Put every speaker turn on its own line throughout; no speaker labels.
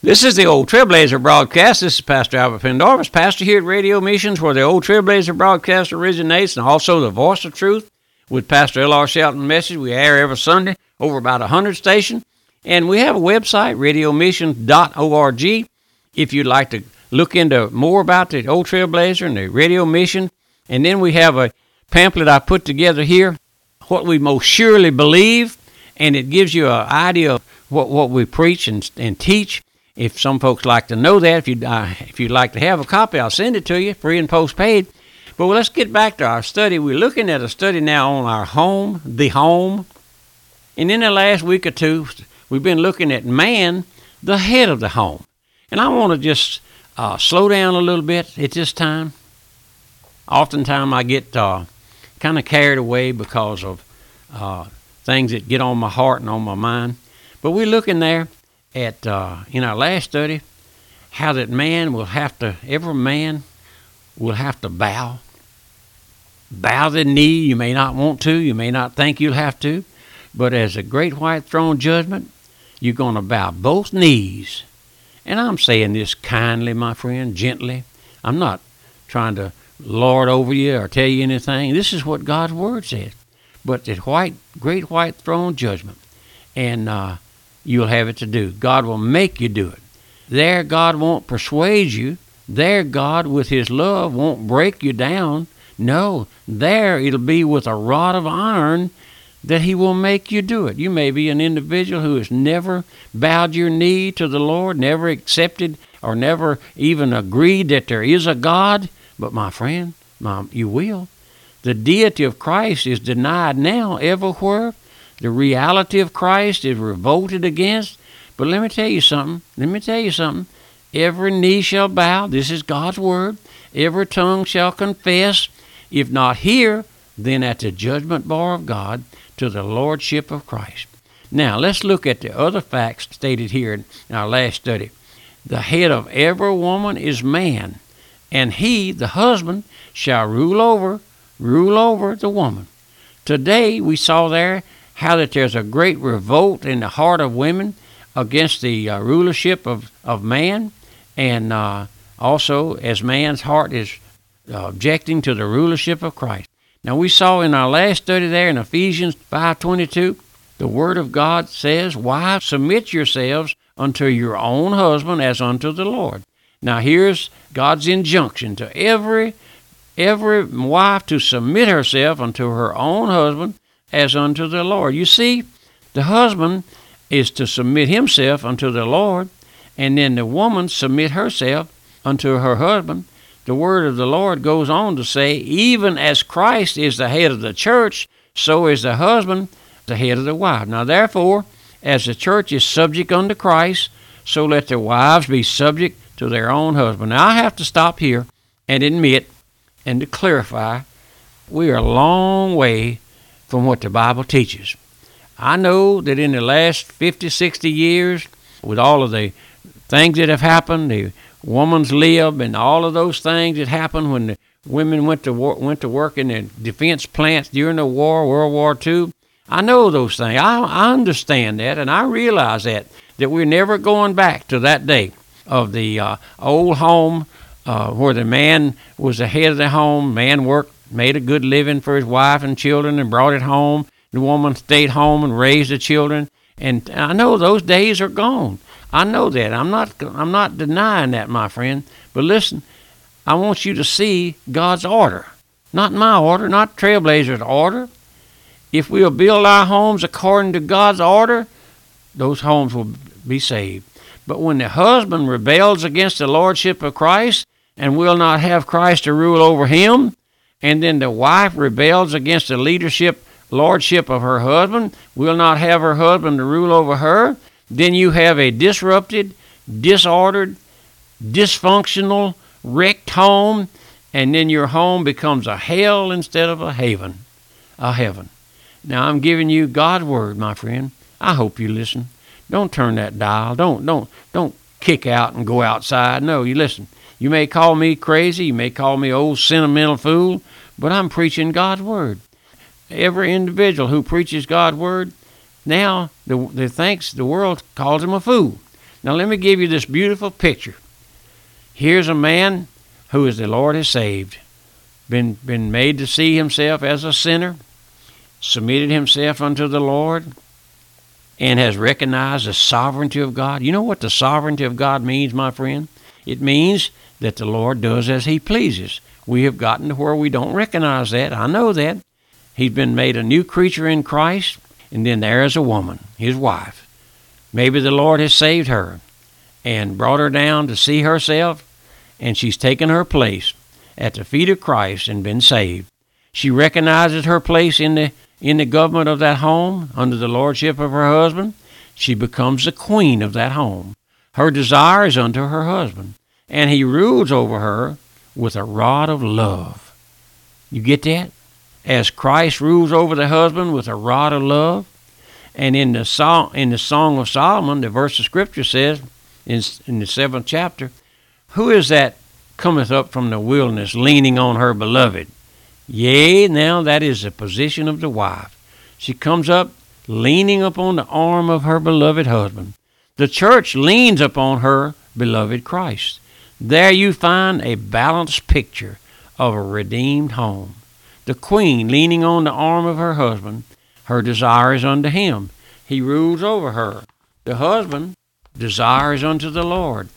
This is the Old Trailblazer broadcast. This is Pastor Albert Pendarvis, pastor here at Radio Missions, where the Old Trailblazer broadcast originates, and also the Voice of Truth with Pastor L.R. Shelton Message. We air every Sunday over about 100 stations. And we have a website, radiomission.org, if you'd like to look into more about the Old Trailblazer and the Radio Mission. And then we have a pamphlet I put together here, What We Most Surely Believe, and it gives you an idea of what, what we preach and, and teach. If some folks like to know that, if you uh, if you'd like to have a copy, I'll send it to you, free and postpaid. But well, let's get back to our study. We're looking at a study now on our home, the home. And in the last week or two, we've been looking at man, the head of the home. And I want to just uh, slow down a little bit at this time. Oftentimes I get uh, kind of carried away because of uh, things that get on my heart and on my mind. But we're looking there at uh, in our last study how that man will have to every man will have to bow. Bow the knee. You may not want to. You may not think you'll have to. But as a great white throne judgment you're going to bow both knees. And i'm saying this kindly my friend gently. I'm not trying to lord over you or tell you anything. This is what god's word says. But the white great white throne judgment. And uh, you'll have it to do. God will make you do it. There, God won't persuade you. There, God, with His love, won't break you down. No, there it'll be with a rod of iron that He will make you do it. You may be an individual who has never bowed your knee to the Lord, never accepted or never even agreed that there is a God, but my friend, my, you will. The deity of Christ is denied now everywhere the reality of Christ is revolted against. But let me tell you something. Let me tell you something. Every knee shall bow. This is God's word. Every tongue shall confess, if not here, then at the judgment bar of God, to the lordship of Christ. Now, let's look at the other facts stated here in our last study. The head of every woman is man, and he, the husband, shall rule over, rule over the woman. Today, we saw there how that there's a great revolt in the heart of women against the uh, rulership of, of man, and uh, also as man's heart is uh, objecting to the rulership of Christ. Now we saw in our last study there in Ephesians 5:22, the word of God says, "Wives, submit yourselves unto your own husband as unto the Lord." Now here's God's injunction to every every wife to submit herself unto her own husband as unto the Lord. You see, the husband is to submit himself unto the Lord, and then the woman submit herself unto her husband. The word of the Lord goes on to say, even as Christ is the head of the church, so is the husband the head of the wife. Now, therefore, as the church is subject unto Christ, so let the wives be subject to their own husband. Now, I have to stop here and admit and to clarify we are a long way from what the Bible teaches. I know that in the last 50, 60 years, with all of the things that have happened, the woman's lib and all of those things that happened when the women went to war, went to work in the defense plants during the war, World War II. I know those things. I, I understand that, and I realize that that we're never going back to that day of the uh, old home uh, where the man was the head of the home. Man worked made a good living for his wife and children and brought it home. The woman stayed home and raised the children. And I know those days are gone. I know that. I'm not I'm not denying that, my friend. But listen, I want you to see God's order. Not my order, not Trailblazer's order. If we'll build our homes according to God's order, those homes will be saved. But when the husband rebels against the lordship of Christ and will not have Christ to rule over him, and then the wife rebels against the leadership, lordship of her husband, will not have her husband to rule over her, then you have a disrupted, disordered, dysfunctional, wrecked home, and then your home becomes a hell instead of a haven, a heaven. Now I'm giving you God's word, my friend. I hope you listen. Don't turn that dial. Don't don't don't kick out and go outside. No, you listen. You may call me crazy, you may call me old sentimental fool, but I'm preaching God's word. Every individual who preaches God's word, now the, the thinks the world calls him a fool. Now, let me give you this beautiful picture. Here's a man who is the Lord has saved, been, been made to see himself as a sinner, submitted himself unto the Lord, and has recognized the sovereignty of God. You know what the sovereignty of God means, my friend? It means that the Lord does as he pleases. We have gotten to where we don't recognize that. I know that. He's been made a new creature in Christ, and then there is a woman, his wife. Maybe the Lord has saved her and brought her down to see herself, and she's taken her place at the feet of Christ and been saved. She recognizes her place in the in the government of that home under the lordship of her husband. She becomes the queen of that home. Her desire is unto her husband, and he rules over her with a rod of love. You get that? As Christ rules over the husband with a rod of love, and in the song, in the Song of Solomon, the verse of Scripture says, in, in the seventh chapter, who is that cometh up from the wilderness, leaning on her beloved? Yea, now that is the position of the wife. She comes up leaning upon the arm of her beloved husband. The church leans upon her beloved Christ. There you find a balanced picture of a redeemed home. The queen leaning on the arm of her husband, her desire is unto him. He rules over her. The husband desires unto the Lord,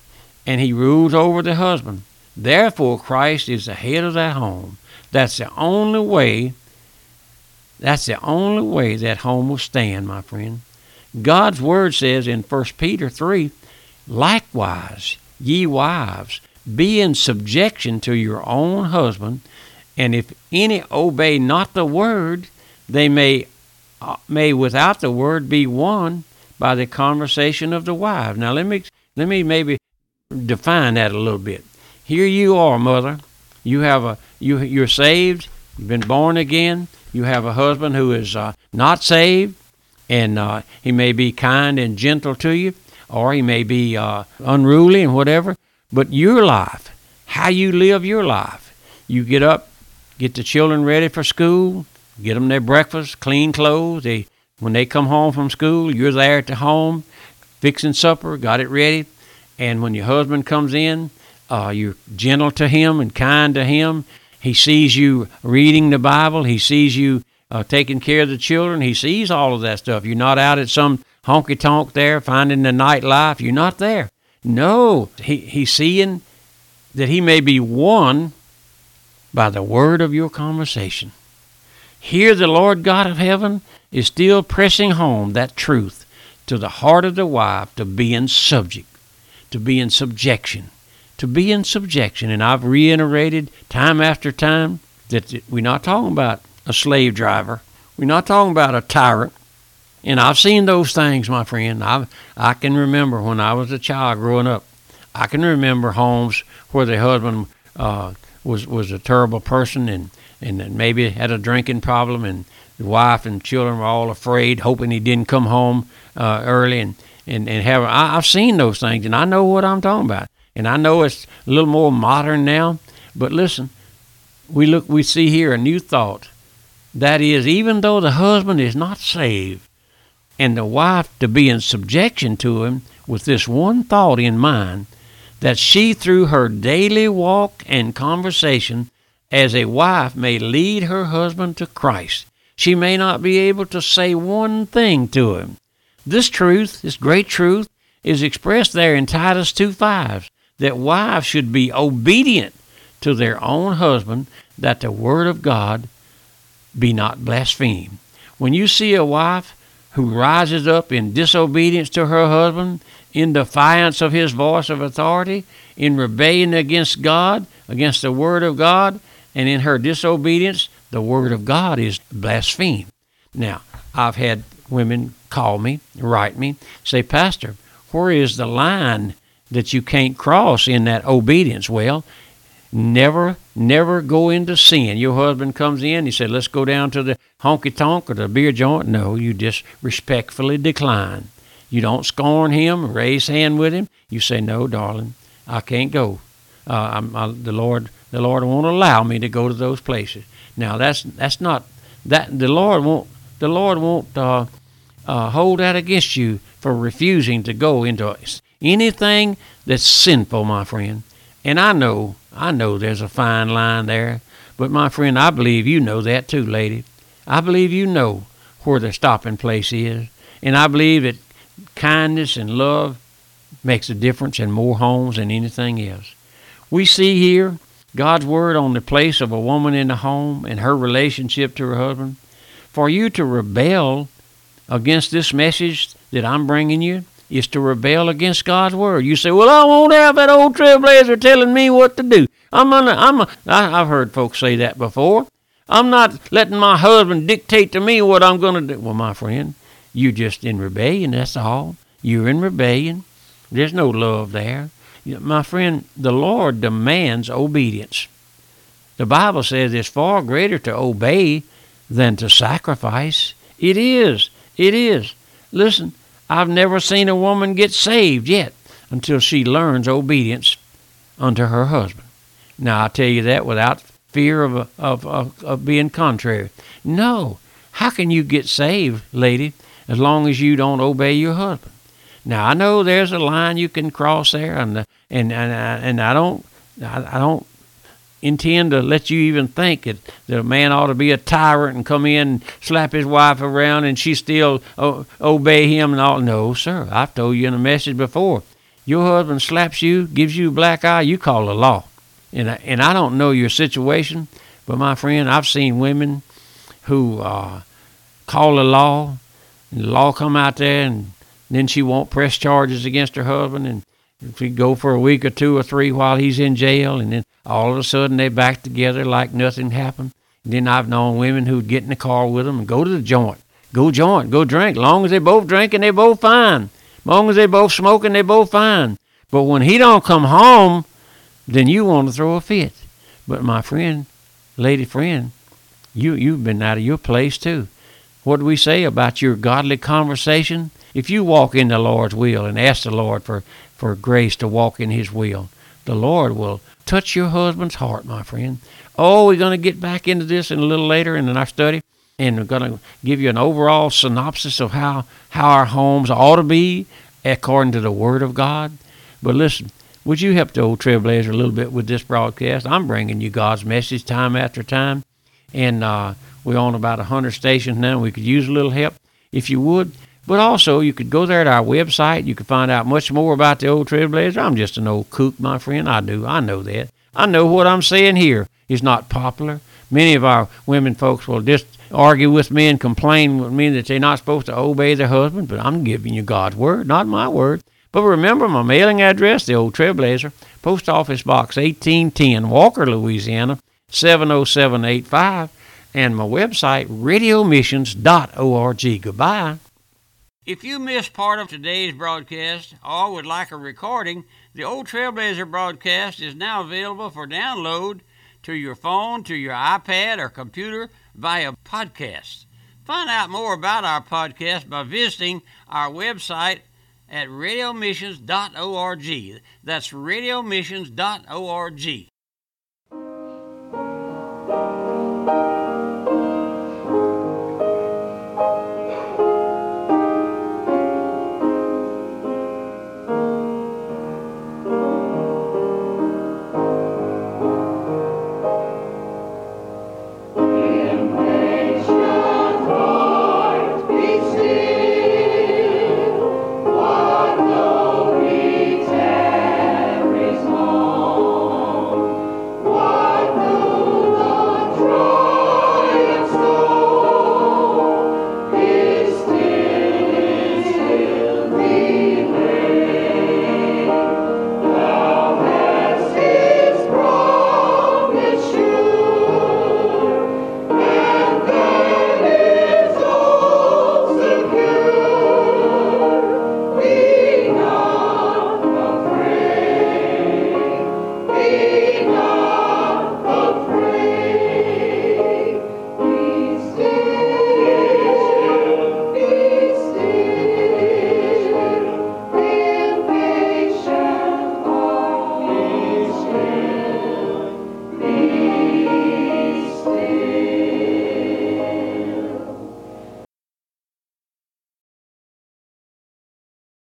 and he rules over the husband. Therefore, Christ is the head of that home. That's the only way. That's the only way that home will stand, my friend. God's word says in 1 Peter 3 Likewise, ye wives, be in subjection to your own husband, and if any obey not the word, they may, uh, may without the word be won by the conversation of the wife. Now, let me, let me maybe define that a little bit. Here you are, mother. You have a you you're saved. You've been born again. You have a husband who is uh, not saved, and uh, he may be kind and gentle to you, or he may be uh, unruly and whatever. But your life, how you live your life, you get up, get the children ready for school, get them their breakfast, clean clothes. They when they come home from school, you're there at the home, fixing supper, got it ready, and when your husband comes in, uh, you're gentle to him and kind to him. He sees you reading the Bible. He sees you uh, taking care of the children. He sees all of that stuff. You're not out at some honky tonk there finding the nightlife. You're not there. No, he, he's seeing that he may be won by the word of your conversation. Here, the Lord God of heaven is still pressing home that truth to the heart of the wife to be in subject, to be in subjection to be in subjection. And I've reiterated time after time that we're not talking about a slave driver. We're not talking about a tyrant. And I've seen those things, my friend. I I can remember when I was a child growing up. I can remember homes where the husband uh, was was a terrible person and and maybe had a drinking problem, and the wife and children were all afraid, hoping he didn't come home uh, early and and and have. I, I've seen those things, and I know what I'm talking about. And I know it's a little more modern now, but listen, we look we see here a new thought. That is, even though the husband is not saved, and the wife to be in subjection to him with this one thought in mind, that she through her daily walk and conversation as a wife may lead her husband to Christ. She may not be able to say one thing to him. This truth, this great truth, is expressed there in Titus 2 5 that wives should be obedient to their own husband, that the word of God be not blasphemed. When you see a wife who rises up in disobedience to her husband, in defiance of his voice of authority, in rebellion against God, against the word of God, and in her disobedience, the word of God is blasphemed. Now, I've had women call me, write me, say, Pastor, where is the line that you can't cross in that obedience. Well, never, never go into sin. Your husband comes in, he said, let's go down to the honky tonk or the beer joint. No, you just respectfully decline. You don't scorn him, raise hand with him. You say, no, darling, I can't go. Uh, I, the Lord, the Lord won't allow me to go to those places. Now that's that's not that the Lord won't the Lord won't uh, uh, hold that against you for refusing to go into anything that's sinful, my friend. And I know, I know there's a fine line there. But my friend, I believe you know that too, lady. I believe you know where the stopping place is. And I believe that kindness and love makes a difference in more homes than anything else. We see here God's word on the place of a woman in the home and her relationship to her husband. For you to rebel against this message that I'm bringing you is to rebel against God's word. You say, "Well, I won't have that old trailblazer telling me what to do." I'm gonna, I'm, a, I, I've heard folks say that before. I'm not letting my husband dictate to me what I'm going to do. Well, my friend, you're just in rebellion, that's all. You're in rebellion. There's no love there. My friend, the Lord demands obedience. The Bible says it's far greater to obey than to sacrifice. It is. It is. Listen, I've never seen a woman get saved yet until she learns obedience unto her husband. Now, I tell you that without fear of, of, of, of being contrary. No. How can you get saved, lady, as long as you don't obey your husband? Now I know there's a line you can cross there, and and and and I don't I, I don't intend to let you even think that, that a man ought to be a tyrant and come in and slap his wife around and she still o- obey him and all. No, sir. I've told you in a message before. Your husband slaps you, gives you a black eye, you call the law. And I, and I don't know your situation, but my friend, I've seen women who uh, call the law, and the law come out there, and then she won't press charges against her husband, and she go for a week or two or three while he's in jail, and then all of a sudden they back together like nothing happened. And then I've known women who'd get in the car with them and go to the joint, go joint, go drink. Long as they both drinking, they both fine. Long as they both smoking, they both fine. But when he don't come home, then you want to throw a fit. But my friend, lady friend, you you've been out of your place too. What do we say about your godly conversation? If you walk in the Lord's will and ask the Lord for, for grace to walk in His will, the Lord will touch your husband's heart, my friend. Oh, we're going to get back into this in a little later in our study, and we're going to give you an overall synopsis of how, how our homes ought to be according to the Word of God. But listen, would you help the old Trailblazer a little bit with this broadcast? I'm bringing you God's message time after time, and uh, we're on about 100 stations now. We could use a little help if you would. But also, you could go there to our website. You could find out much more about the old Trailblazer. I'm just an old kook, my friend. I do. I know that. I know what I'm saying here is not popular. Many of our women folks will just argue with me and complain with me that they're not supposed to obey their husband, but I'm giving you God's word, not my word. But remember my mailing address, the old Trailblazer, Post Office Box 1810, Walker, Louisiana 70785, and my website, radiomissions.org. Goodbye. If you missed part of today's broadcast or would like a recording, the Old Trailblazer broadcast is now available for download to your phone, to your iPad, or computer via podcast. Find out more about our podcast by visiting our website at radiomissions.org. That's radiomissions.org.